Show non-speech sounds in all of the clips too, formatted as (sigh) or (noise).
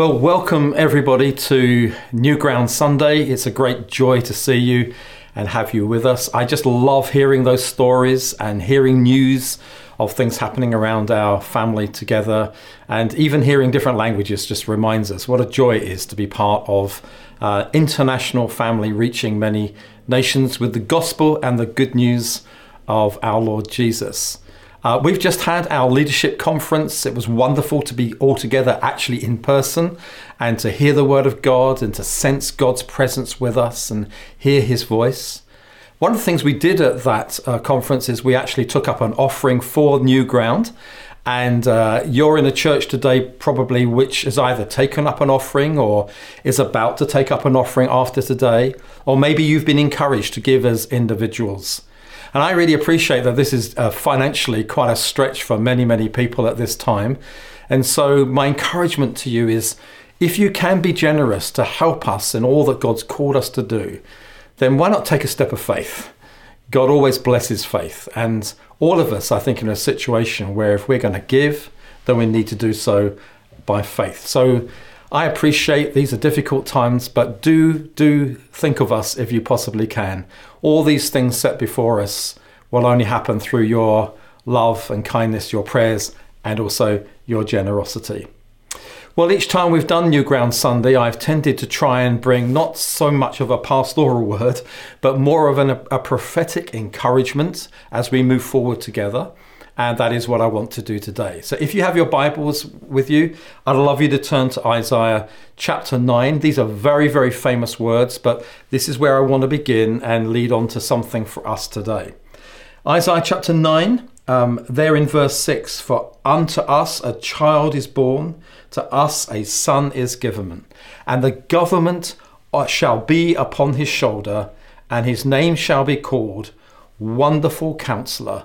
Well, welcome everybody to New Ground Sunday. It's a great joy to see you and have you with us. I just love hearing those stories and hearing news of things happening around our family together, and even hearing different languages just reminds us what a joy it is to be part of uh, international family reaching many nations with the gospel and the good news of our Lord Jesus. Uh, we've just had our leadership conference. It was wonderful to be all together actually in person and to hear the word of God and to sense God's presence with us and hear his voice. One of the things we did at that uh, conference is we actually took up an offering for New Ground. And uh, you're in a church today, probably, which has either taken up an offering or is about to take up an offering after today, or maybe you've been encouraged to give as individuals. And I really appreciate that this is uh, financially quite a stretch for many, many people at this time. And so, my encouragement to you is if you can be generous to help us in all that God's called us to do, then why not take a step of faith? God always blesses faith. And all of us, I think, in a situation where if we're going to give, then we need to do so by faith. So, I appreciate these are difficult times, but do do think of us if you possibly can. All these things set before us will only happen through your love and kindness, your prayers, and also your generosity. Well, each time we've done New Ground Sunday, I've tended to try and bring not so much of a pastoral (laughs) word, but more of an, a prophetic encouragement as we move forward together. And that is what I want to do today. So if you have your Bibles with you, I'd love you to turn to Isaiah chapter 9. These are very, very famous words, but this is where I want to begin and lead on to something for us today. Isaiah chapter 9, um, there in verse 6 For unto us a child is born, to us a son is given, and the government uh, shall be upon his shoulder, and his name shall be called Wonderful Counselor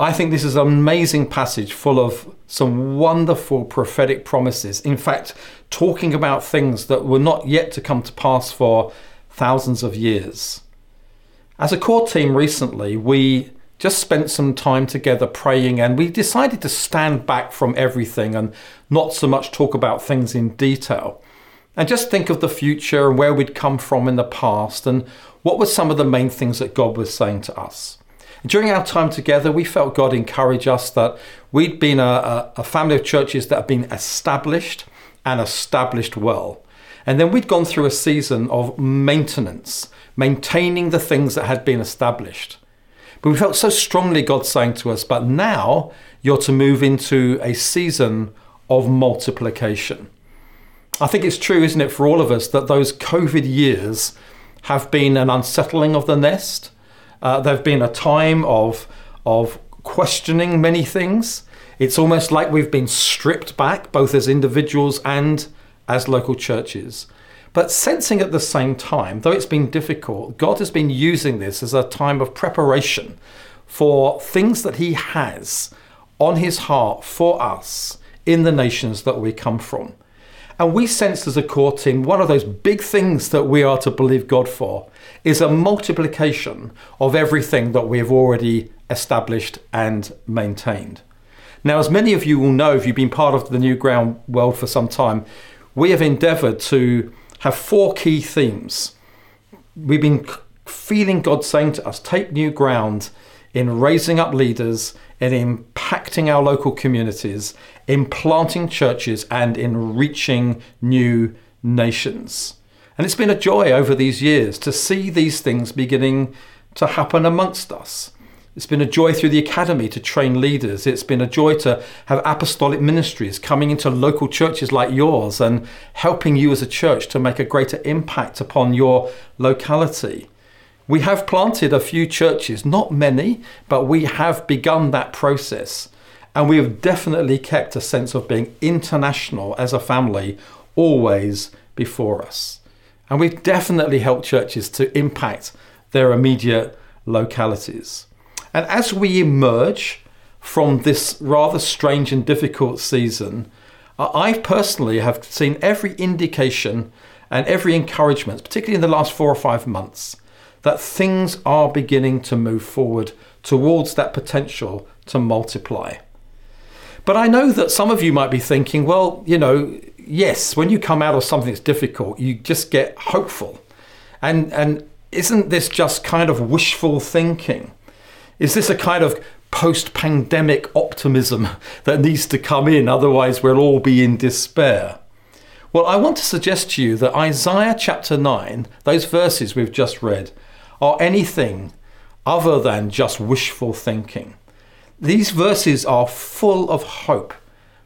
I think this is an amazing passage full of some wonderful prophetic promises. In fact, talking about things that were not yet to come to pass for thousands of years. As a core team recently, we just spent some time together praying and we decided to stand back from everything and not so much talk about things in detail and just think of the future and where we'd come from in the past and what were some of the main things that God was saying to us. During our time together, we felt God encourage us that we'd been a, a, family of churches that have been established and established well. And then we'd gone through a season of maintenance, maintaining the things that had been established. But we felt so strongly God saying to us, but now you're to move into a season of multiplication. I think it's true, isn't it, for all of us, that those COVID years have been an unsettling of the nest uh, there have been a time of of questioning many things. It's almost like we've been stripped back, both as individuals and as local churches. But sensing at the same time, though it's been difficult, God has been using this as a time of preparation for things that He has on His heart for us in the nations that we come from. And we sense as a core team one of those big things that we are to believe God for is a multiplication of everything that we have already established and maintained. Now, as many of you will know, if you've been part of the New Ground world for some time, we have endeavored to have four key themes. We've been feeling God saying to us, take new ground in raising up leaders, in impacting our local communities, in planting churches, and in reaching new nations. And it's been a joy over these years to see these things beginning to happen amongst us. It's been a joy through the academy to train leaders. It's been a joy to have apostolic ministries coming into local churches like yours and helping you as a church to make a greater impact upon your locality. We have planted a few churches, not many, but we have begun that process. And we have definitely kept a sense of being international as a family, always before us. And we've definitely helped churches to impact their immediate localities. And as we emerge from this rather strange and difficult season, I personally have seen every indication and every encouragement, particularly in the last four or five months, that things are beginning to move forward towards that potential to multiply. But I know that some of you might be thinking, well, you know, yes, when you come out of something that's difficult, you just get hopeful. And, and isn't this just kind of wishful thinking? Is this a kind of post pandemic optimism (laughs) that needs to come in, otherwise, we'll all be in despair. Well, I want to suggest to you that Isaiah chapter 9, those verses we've just read, are anything other than just wishful thinking. These verses are full of hope,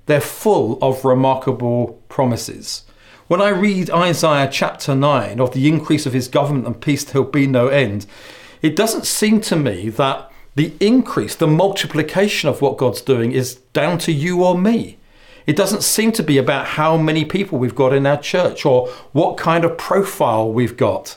they're full of remarkable promises. When I read Isaiah chapter 9 of the increase of his government and peace, there'll be no end, it doesn't seem to me that the increase, the multiplication of what God's doing is down to you or me. It doesn't seem to be about how many people we've got in our church or what kind of profile we've got.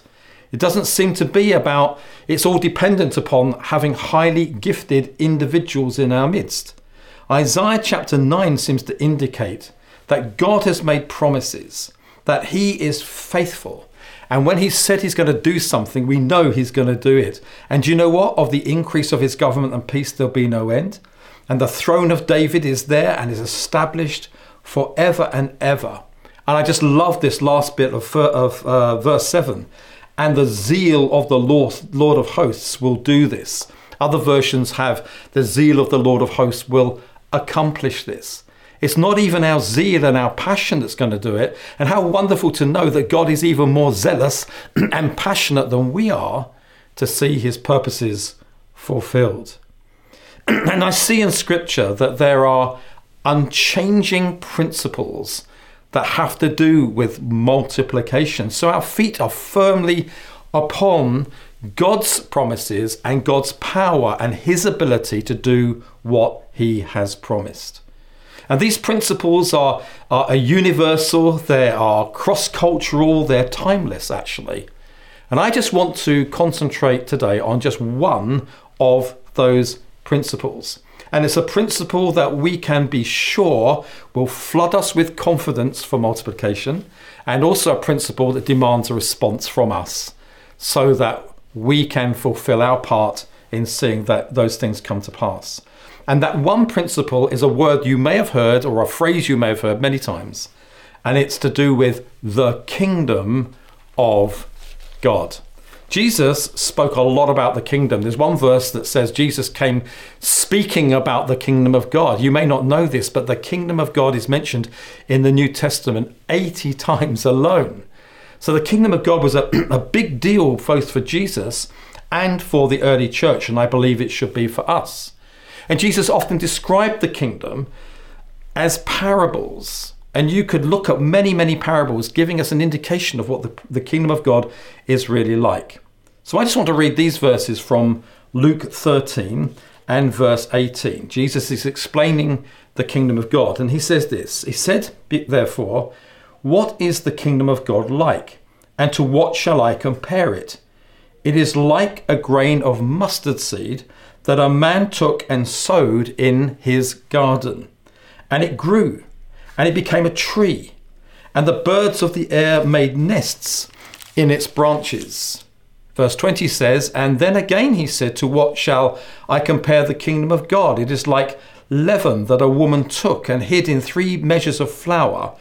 It doesn't seem to be about, it's all dependent upon having highly gifted individuals in our midst. Isaiah chapter 9 seems to indicate that God has made promises, that He is faithful, and when he said he's going to do something, we know he's going to do it. And you know what? Of the increase of his government and peace, there'll be no end. And the throne of David is there and is established forever and ever. And I just love this last bit of, of uh, verse 7. And the zeal of the Lord, Lord of hosts will do this. Other versions have the zeal of the Lord of hosts will accomplish this. It's not even our zeal and our passion that's going to do it. And how wonderful to know that God is even more zealous (clears throat) and passionate than we are to see his purposes fulfilled. (clears throat) and I see in scripture that there are unchanging principles that have to do with multiplication. So our feet are firmly upon God's promises and God's power and his ability to do what he has promised. And these principles are, are universal, they are cross cultural, they're timeless actually. And I just want to concentrate today on just one of those principles. And it's a principle that we can be sure will flood us with confidence for multiplication, and also a principle that demands a response from us so that we can fulfill our part in seeing that those things come to pass. And that one principle is a word you may have heard or a phrase you may have heard many times. And it's to do with the kingdom of God. Jesus spoke a lot about the kingdom. There's one verse that says Jesus came speaking about the kingdom of God. You may not know this, but the kingdom of God is mentioned in the New Testament 80 times alone. So the kingdom of God was a, (clears throat) a big deal both for Jesus and for the early church, and I believe it should be for us. And Jesus often described the kingdom as parables. And you could look at many, many parables giving us an indication of what the, the kingdom of God is really like. So I just want to read these verses from Luke 13 and verse 18. Jesus is explaining the kingdom of God, and he says this He said, therefore, What is the kingdom of God like? And to what shall I compare it? It is like a grain of mustard seed that a man took and sowed in his garden. And it grew, and it became a tree, and the birds of the air made nests in its branches. Verse 20 says, And then again he said, To what shall I compare the kingdom of God? It is like leaven that a woman took and hid in three measures of flour,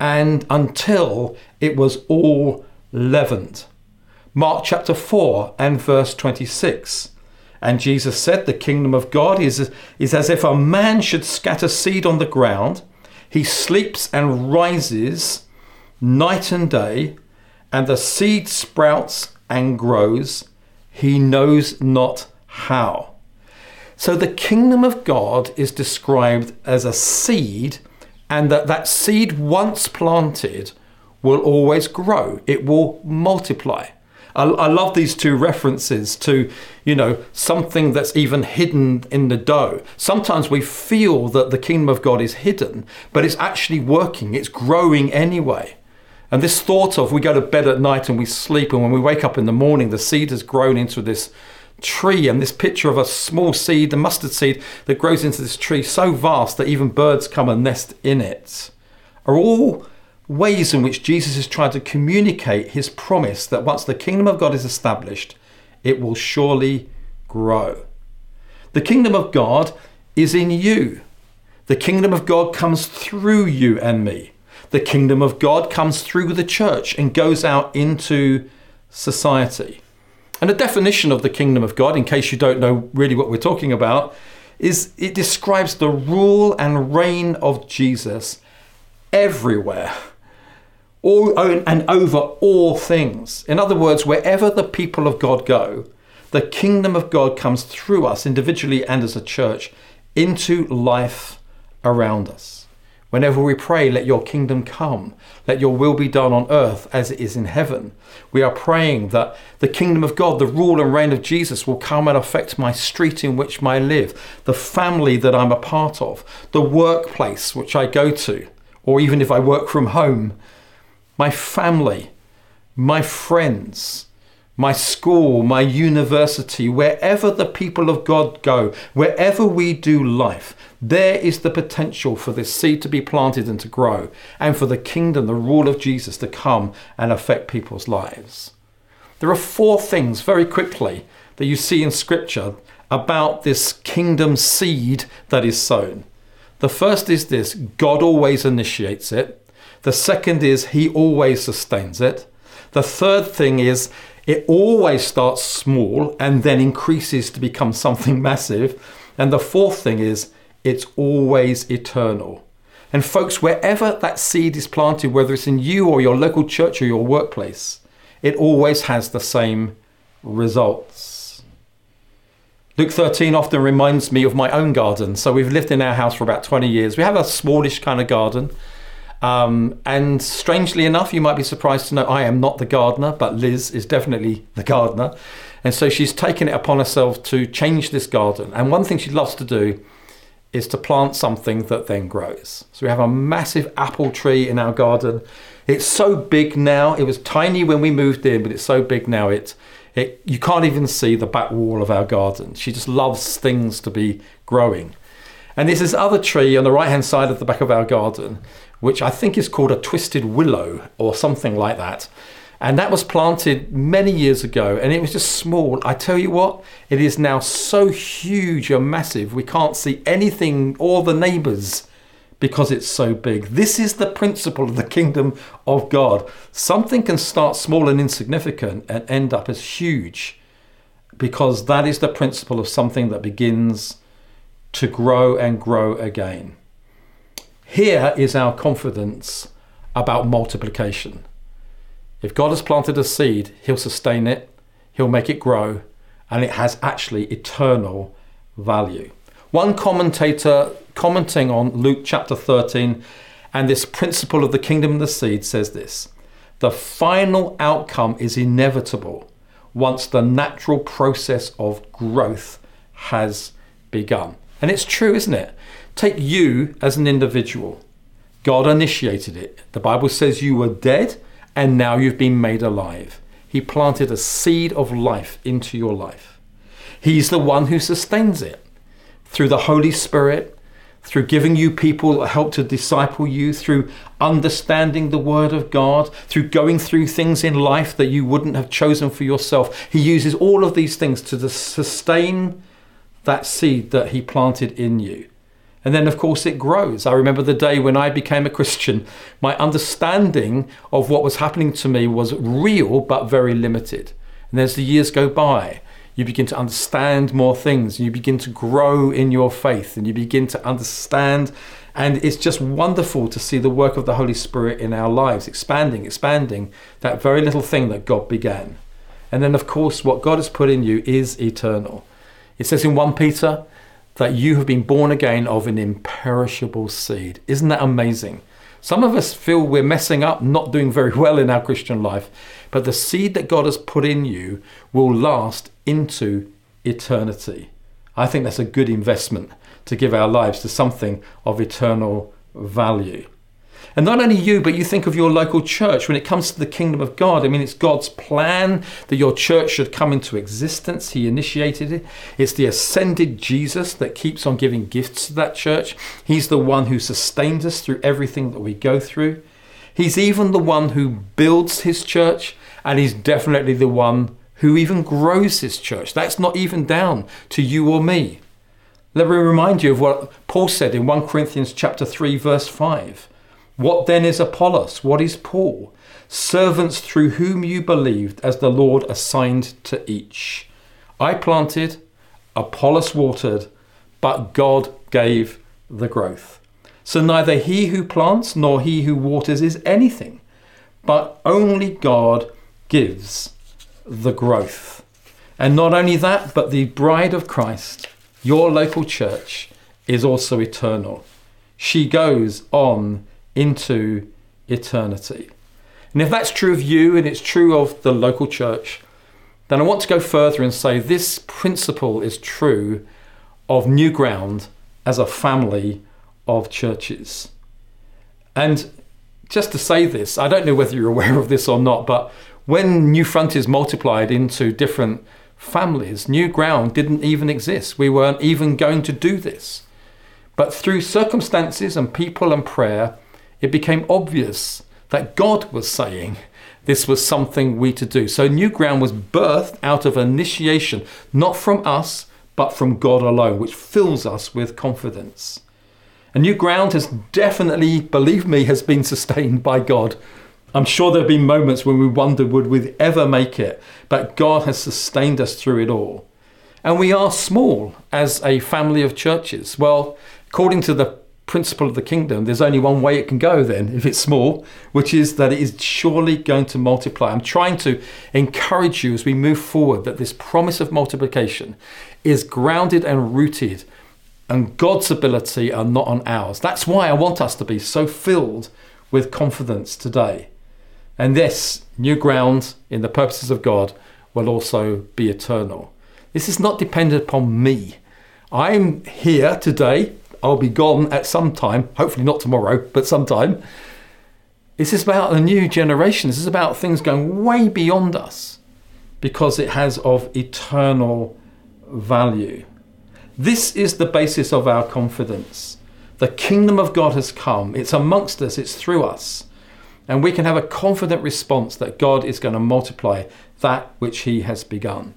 and until it was all leavened. Mark chapter 4 and verse 26. And Jesus said, The kingdom of God is, is as if a man should scatter seed on the ground. He sleeps and rises night and day, and the seed sprouts and grows. He knows not how. So the kingdom of God is described as a seed, and that that seed, once planted, will always grow, it will multiply. I, I love these two references to, you know, something that's even hidden in the dough. Sometimes we feel that the kingdom of God is hidden, but it's actually working, it's growing anyway. And this thought of we go to bed at night and we sleep, and when we wake up in the morning, the seed has grown into this tree. And this picture of a small seed, the mustard seed, that grows into this tree so vast that even birds come and nest in it, are all ways in which Jesus is trying to communicate his promise that once the kingdom of God is established, it will surely grow. The kingdom of God is in you. The kingdom of God comes through you and me. The kingdom of God comes through the church and goes out into society. And a definition of the kingdom of God, in case you don't know really what we're talking about, is it describes the rule and reign of Jesus everywhere all, and over all things. In other words, wherever the people of God go, the kingdom of God comes through us individually and as a church into life around us. Whenever we pray, let your kingdom come, let your will be done on earth as it is in heaven. We are praying that the kingdom of God, the rule and reign of Jesus, will come and affect my street in which I live, the family that I'm a part of, the workplace which I go to, or even if I work from home, my family, my friends, my school, my university, wherever the people of God go, wherever we do life, there is the potential for this seed to be planted and to grow, and for the kingdom, the rule of Jesus, to come and affect people's lives. There are four things, very quickly, that you see in Scripture about this kingdom seed that is sown. The first is this God always initiates it. The second is He always sustains it. The third thing is it always starts small and then increases to become (laughs) something massive. And the fourth thing is it's always eternal. And folks, wherever that seed is planted, whether it's in you or your local church or your workplace, it always has the same results. Luke 13 often reminds me of my own garden. So we've lived in our house for about 20 years. We have a smallish kind of garden. Um, and strangely enough, you might be surprised to know I am not the gardener, but Liz is definitely the gardener. And so she's taken it upon herself to change this garden. And one thing she loves to do is to plant something that then grows. So we have a massive apple tree in our garden. It's so big now. It was tiny when we moved in, but it's so big now. It, it you can't even see the back wall of our garden. She just loves things to be growing. And there's this other tree on the right hand side of the back of our garden, which I think is called a twisted willow or something like that. And that was planted many years ago and it was just small. I tell you what, it is now so huge and massive, we can't see anything or the neighbors because it's so big. This is the principle of the kingdom of God. Something can start small and insignificant and end up as huge because that is the principle of something that begins to grow and grow again. Here is our confidence about multiplication. If God has planted a seed, He'll sustain it, He'll make it grow, and it has actually eternal value. One commentator commenting on Luke chapter 13 and this principle of the kingdom of the seed says this The final outcome is inevitable once the natural process of growth has begun. And it's true, isn't it? Take you as an individual. God initiated it. The Bible says you were dead and now you've been made alive. He planted a seed of life into your life. He's the one who sustains it through the Holy Spirit, through giving you people that help to disciple you, through understanding the Word of God, through going through things in life that you wouldn't have chosen for yourself. He uses all of these things to sustain that seed that He planted in you. And then, of course, it grows. I remember the day when I became a Christian, my understanding of what was happening to me was real but very limited. And as the years go by, you begin to understand more things, you begin to grow in your faith, and you begin to understand. And it's just wonderful to see the work of the Holy Spirit in our lives, expanding, expanding that very little thing that God began. And then, of course, what God has put in you is eternal. It says in 1 Peter, that you have been born again of an imperishable seed. Isn't that amazing? Some of us feel we're messing up, not doing very well in our Christian life, but the seed that God has put in you will last into eternity. I think that's a good investment to give our lives to something of eternal value. And not only you, but you think of your local church when it comes to the kingdom of God. I mean, it's God's plan that your church should come into existence. He initiated it. It's the ascended Jesus that keeps on giving gifts to that church. He's the one who sustains us through everything that we go through. He's even the one who builds his church, and he's definitely the one who even grows his church. That's not even down to you or me. Let me remind you of what Paul said in 1 Corinthians chapter 3 verse 5. What then is Apollos? What is Paul? Servants through whom you believed as the Lord assigned to each. I planted, Apollos watered, but God gave the growth. So neither he who plants nor he who waters is anything, but only God gives the growth. And not only that, but the bride of Christ, your local church, is also eternal. She goes on into eternity. And if that's true of you and it's true of the local church, then I want to go further and say this principle is true of New Ground as a family of churches. And just to say this, I don't know whether you're aware of this or not, but when Newfrontiers multiplied into different families, New Ground didn't even exist. We weren't even going to do this. But through circumstances and people and prayer, it became obvious that God was saying this was something we to do. So New Ground was birthed out of initiation, not from us, but from God alone, which fills us with confidence. A new ground has definitely, believe me, has been sustained by God. I'm sure there have been moments when we wondered, would we ever make it? But God has sustained us through it all. And we are small as a family of churches. Well, according to the principle of the kingdom, there's only one way it can go then, if it's small, which is that it is surely going to multiply. I'm trying to encourage you as we move forward that this promise of multiplication is grounded and rooted and God's ability are not on ours. That's why I want us to be so filled with confidence today. And this new ground in the purposes of God will also be eternal. This is not dependent upon me. I'm here today. I'll be gone at some time, hopefully not tomorrow, but sometime. This is about a new generation. This is about things going way beyond us because it has of eternal value. This is the basis of our confidence. The kingdom of God has come. It's amongst us, it's through us. And we can have a confident response that God is going to multiply that which He has begun.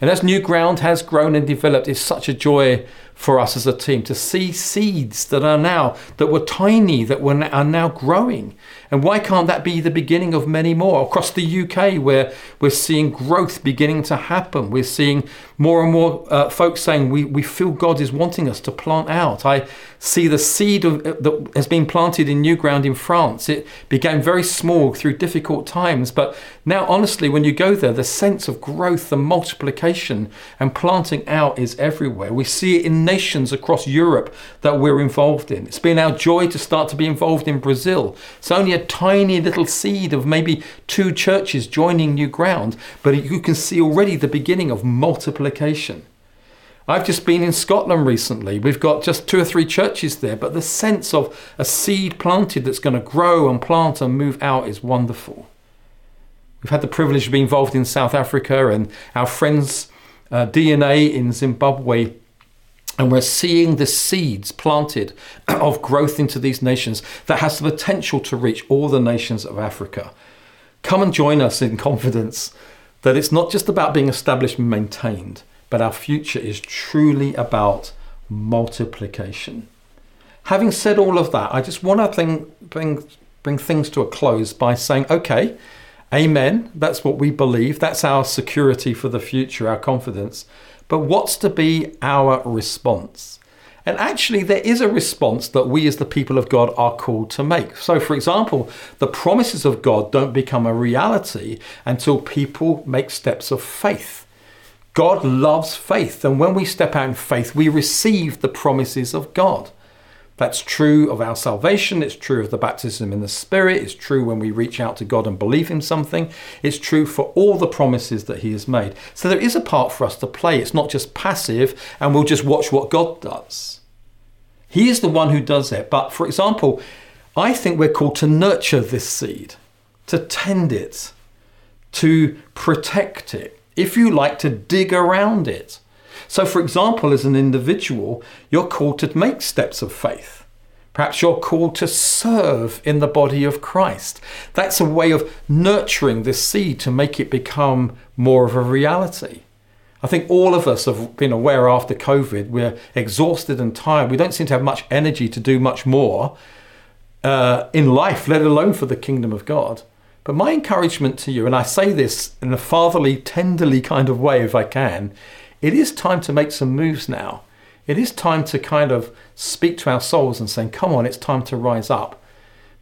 And as new ground has grown and developed, it's such a joy for us as a team to see seeds that are now, that were tiny, that were, are now growing. And why can't that be the beginning of many more? Across the UK, where we're seeing growth beginning to happen, we're seeing more and more uh, folks saying, we, we feel God is wanting us to plant out. I see the seed of, uh, that has been planted in new ground in France. It began very small through difficult times, but now, honestly, when you go there, the sense of growth and multiplication and planting out is everywhere. We see it in nations across Europe that we're involved in. It's been our joy to start to be involved in Brazil. It's only a tiny little seed of maybe two churches joining new ground, but you can see already the beginning of multiplication. I've just been in Scotland recently. We've got just two or three churches there, but the sense of a seed planted that's going to grow and plant and move out is wonderful. We've had the privilege of being involved in South Africa and our friends' uh, DNA in Zimbabwe and we're seeing the seeds planted (clears throat) of growth into these nations that has the potential to reach all the nations of Africa. Come and join us in confidence that it's not just about being established and maintained, but our future is truly about multiplication. Having said all of that, I just want to bring, bring, bring things to a close by saying, okay, amen, that's what we believe, that's our security for the future, our confidence. But what's to be our response? And actually, there is a response that we as the people of God are called to make. So, for example, the promises of God don't become a reality until people make steps of faith. God loves faith, and when we step out in faith, we receive the promises of God. That's true of our salvation. It's true of the baptism in the Spirit. It's true when we reach out to God and believe in something. It's true for all the promises that He has made. So there is a part for us to play. It's not just passive and we'll just watch what God does. He is the one who does it. But for example, I think we're called to nurture this seed, to tend it, to protect it, if you like, to dig around it. So, for example, as an individual, you're called to make steps of faith. Perhaps you're called to serve in the body of Christ. That's a way of nurturing this seed to make it become more of a reality. I think all of us have been aware after COVID, we're exhausted and tired. We don't seem to have much energy to do much more uh, in life, let alone for the kingdom of God. But my encouragement to you, and I say this in a fatherly, tenderly kind of way if I can, it is time to make some moves now. It is time to kind of speak to our souls and saying, come on, it's time to rise up.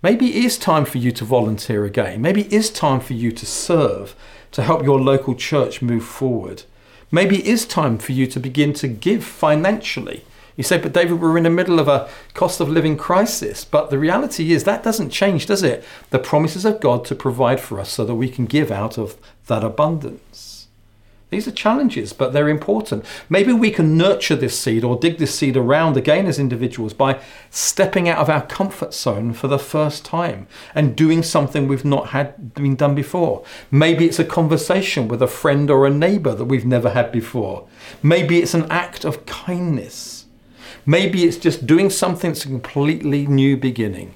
Maybe it is time for you to volunteer again. Maybe it is time for you to serve, to help your local church move forward. Maybe it is time for you to begin to give financially. You say, but David, we're in the middle of a cost of living crisis. But the reality is that doesn't change, does it? The promises of God to provide for us so that we can give out of that abundance. These are challenges, but they're important. Maybe we can nurture this seed or dig this seed around again as individuals by stepping out of our comfort zone for the first time and doing something we've not had been done before. Maybe it's a conversation with a friend or a neighbor that we've never had before. Maybe it's an act of kindness. Maybe it's just doing something that's a completely new beginning.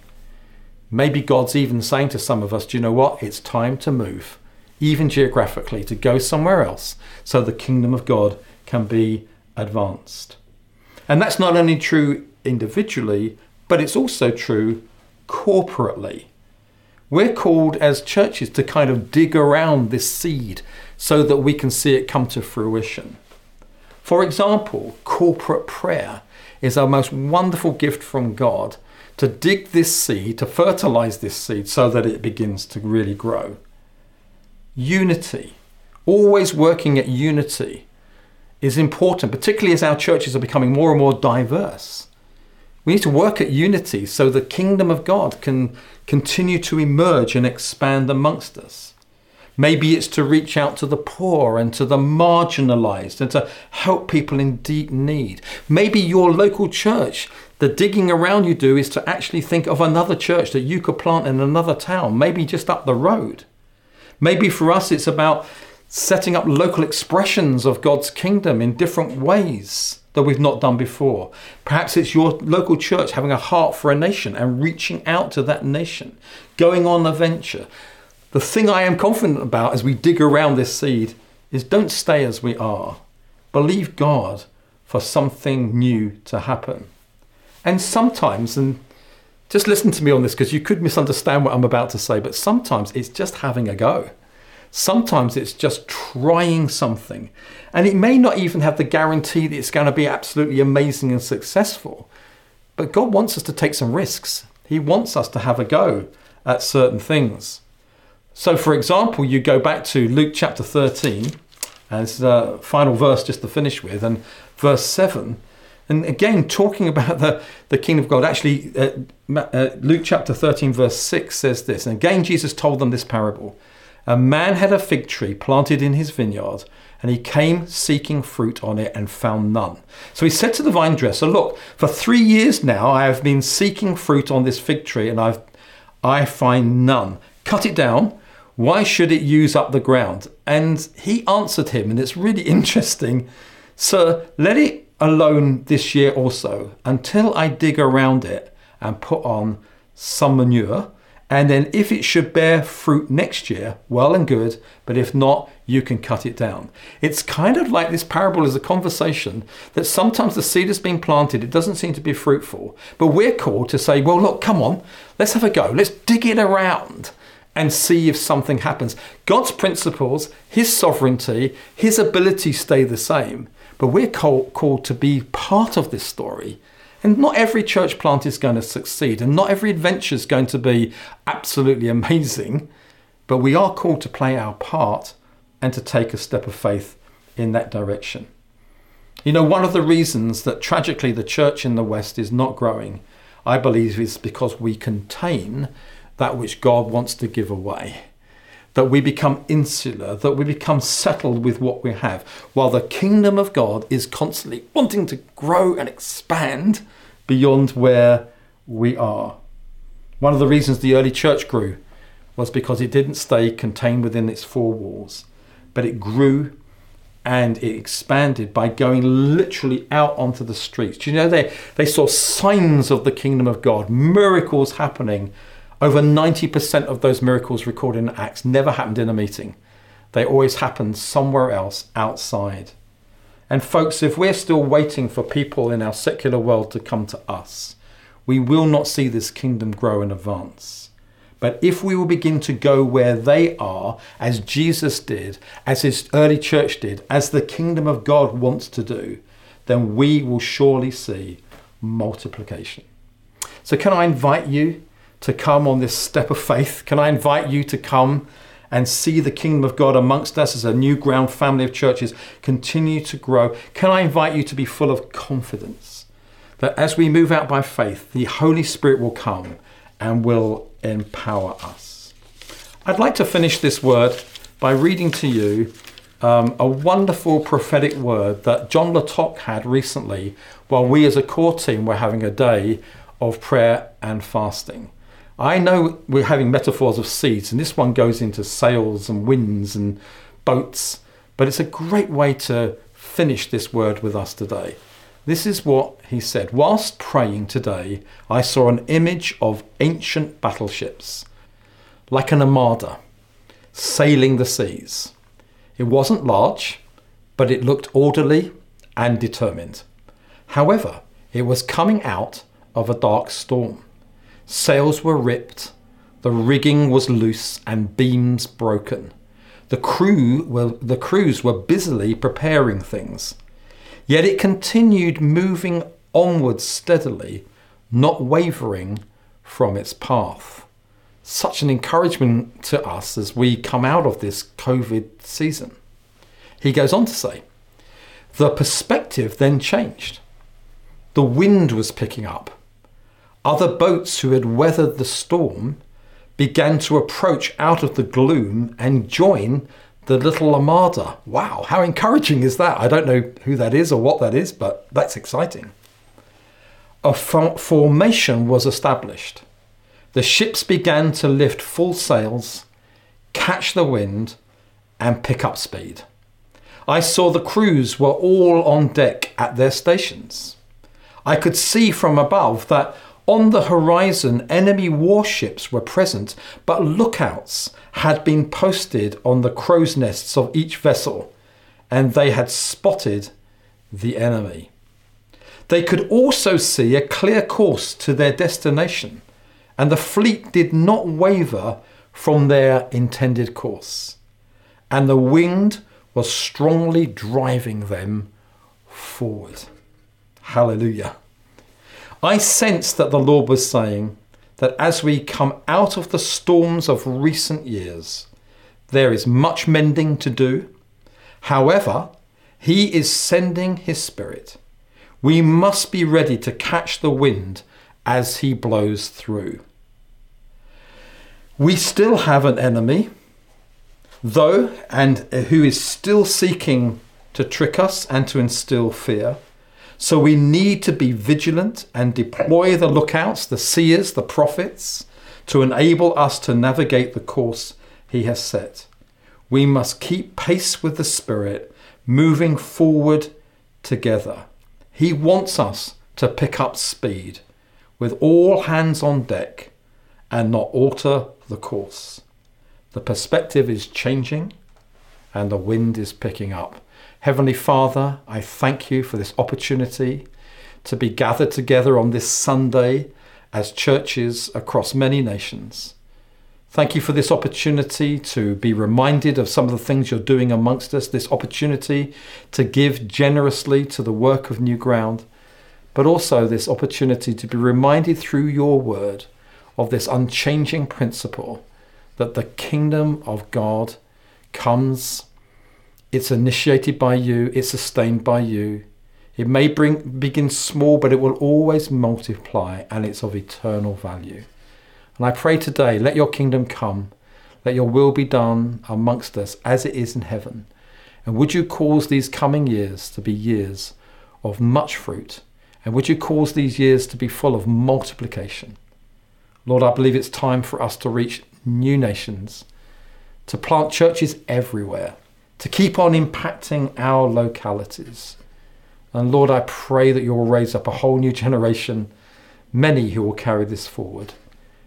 Maybe God's even saying to some of us, do you know what? It's time to move even geographically, to go somewhere else so the kingdom of God can be advanced. And that's not only true individually, but it's also true corporately. We're called as churches to kind of dig around this seed so that we can see it come to fruition. For example, corporate prayer is our most wonderful gift from God to dig this seed, to fertilize this seed so that it begins to really grow unity, always working at unity, is important, particularly as our churches are becoming more and more diverse. We need to work at unity so the kingdom of God can continue to emerge and expand amongst us. Maybe it's to reach out to the poor and to the marginalized and to help people in deep need. Maybe your local church, the digging around you do is to actually think of another church that you could plant in another town, maybe just up the road. Maybe for us, it's about setting up local expressions of God's kingdom in different ways that we've not done before. Perhaps it's your local church having a heart for a nation and reaching out to that nation, going on a venture. The thing I am confident about as we dig around this seed is don't stay as we are. Believe God for something new to happen. And sometimes, and just listen to me on this because you could misunderstand what I'm about to say, but sometimes it's just having a go. Sometimes it's just trying something. And it may not even have the guarantee that it's going to be absolutely amazing and successful. But God wants us to take some risks. He wants us to have a go at certain things. So, for example, you go back to Luke chapter 13 and as the final verse just to finish with, and verse 7 and again, talking about the, the kingdom of God, actually, uh, uh, Luke chapter 13, verse 6 says this. And again, Jesus told them this parable A man had a fig tree planted in his vineyard, and he came seeking fruit on it and found none. So he said to the vine dresser, Look, for three years now I have been seeking fruit on this fig tree, and I've, I find none. Cut it down. Why should it use up the ground? And he answered him, and it's really (laughs) interesting Sir, let it alone this year also until I dig around it and put on some manure. And then if it should bear fruit next year, well and good. But if not, you can cut it down. It's kind of like this parable is a conversation that sometimes the seed has been planted, it doesn't seem to be fruitful. But we're called to say, well, look, come on, let's have a go. Let's dig it around and see if something happens. God's principles, His sovereignty, His ability stay the same. But we're called, called to be part of this story. And not every church plant is going to succeed, and not every adventure is going to be absolutely amazing. But we are called to play our part and to take a step of faith in that direction. You know, one of the reasons that tragically the church in the West is not growing, I believe, is because we contain that which God wants to give away that we become insular, that we become settled with what we have, while the kingdom of God is constantly wanting to grow and expand beyond where we are. One of the reasons the early church grew was because it didn't stay contained within its four walls, but it grew and it expanded by going literally out onto the streets. Do you know they, they saw signs of the kingdom of God, miracles happening. Over 90% of those miracles recorded in Acts never happened in a meeting. They always happened somewhere else outside. And folks, if we're still waiting for people in our secular world to come to us, we will not see this kingdom grow and advance. But if we will begin to go where they are, as Jesus did, as his early church did, as the kingdom of God wants to do, then we will surely see multiplication. So, can I invite you to come on this step of faith? Can I invite you to come and see the kingdom of God amongst us as a new ground family of churches continue to grow? Can I invite you to be full of confidence that as we move out by faith, the Holy Spirit will come and will empower us. I'd like to finish this word by reading to you um, a wonderful prophetic word that John Latok had recently while we as a core team were having a day of prayer and fasting. I know we're having metaphors of seeds, and this one goes into sails and winds and boats, but it's a great way to finish this word with us today. This is what he said. Whilst praying today, I saw an image of ancient battleships, like an armada, sailing the seas. It wasn't large, but it looked orderly and determined. However, it was coming out of a dark storm. Sails were ripped, the rigging was loose, and beams broken. The crew were, the crews were busily preparing things. Yet it continued moving onwards steadily, not wavering from its path. Such an encouragement to us as we come out of this COVID season. He goes on to say, the perspective then changed. The wind was picking up. Other boats who had weathered the storm began to approach out of the gloom and join the little Armada. Wow, how encouraging is that? I don't know who that is or what that is, but that's exciting. A formation was established. The ships began to lift full sails, catch the wind, and pick up speed. I saw the crews were all on deck at their stations. I could see from above that on the horizon, enemy warships were present, but lookouts had been posted on the crow's nests of each vessel, and they had spotted the enemy. They could also see a clear course to their destination, and the fleet did not waver from their intended course. And the wind was strongly driving them forward. Hallelujah. I sensed that the Lord was saying that as we come out of the storms of recent years, there is much mending to do. However, He is sending His Spirit. We must be ready to catch the wind as He blows through. We still have an enemy, though, and who is still seeking to trick us and to instill fear. So we need to be vigilant and deploy the lookouts, the seers, the prophets, to enable us to navigate the course He has set. We must keep pace with the Spirit, moving forward together. He wants us to pick up speed with all hands on deck and not alter the course. The perspective is changing and the wind is picking up. Heavenly Father, I thank you for this opportunity to be gathered together on this Sunday as churches across many nations. Thank you for this opportunity to be reminded of some of the things you're doing amongst us, this opportunity to give generously to the work of New Ground, but also this opportunity to be reminded through your word of this unchanging principle that the kingdom of God comes it's initiated by you, it's sustained by you. It may bring, begin small, but it will always multiply and it's of eternal value. And I pray today, let your kingdom come, let your will be done amongst us as it is in heaven. And would you cause these coming years to be years of much fruit? And would you cause these years to be full of multiplication? Lord, I believe it's time for us to reach new nations, to plant churches everywhere, to keep on impacting our localities. And Lord, I pray that you will raise up a whole new generation, many who will carry this forward.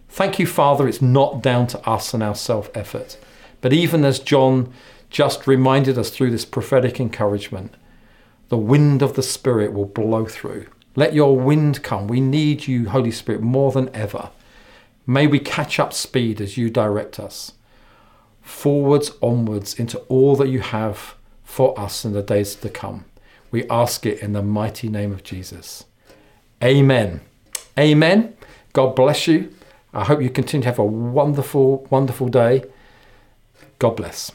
Thank you, Father, it's not down to us and our self effort. But even as John just reminded us through this prophetic encouragement, the wind of the Spirit will blow through. Let your wind come. We need you, Holy Spirit, more than ever. May we catch up speed as you direct us, forwards, onwards, into all that you have for us in the days to come. We ask it in the mighty name of Jesus. Amen. Amen. God bless you. I hope you continue to have a wonderful, wonderful day. God bless.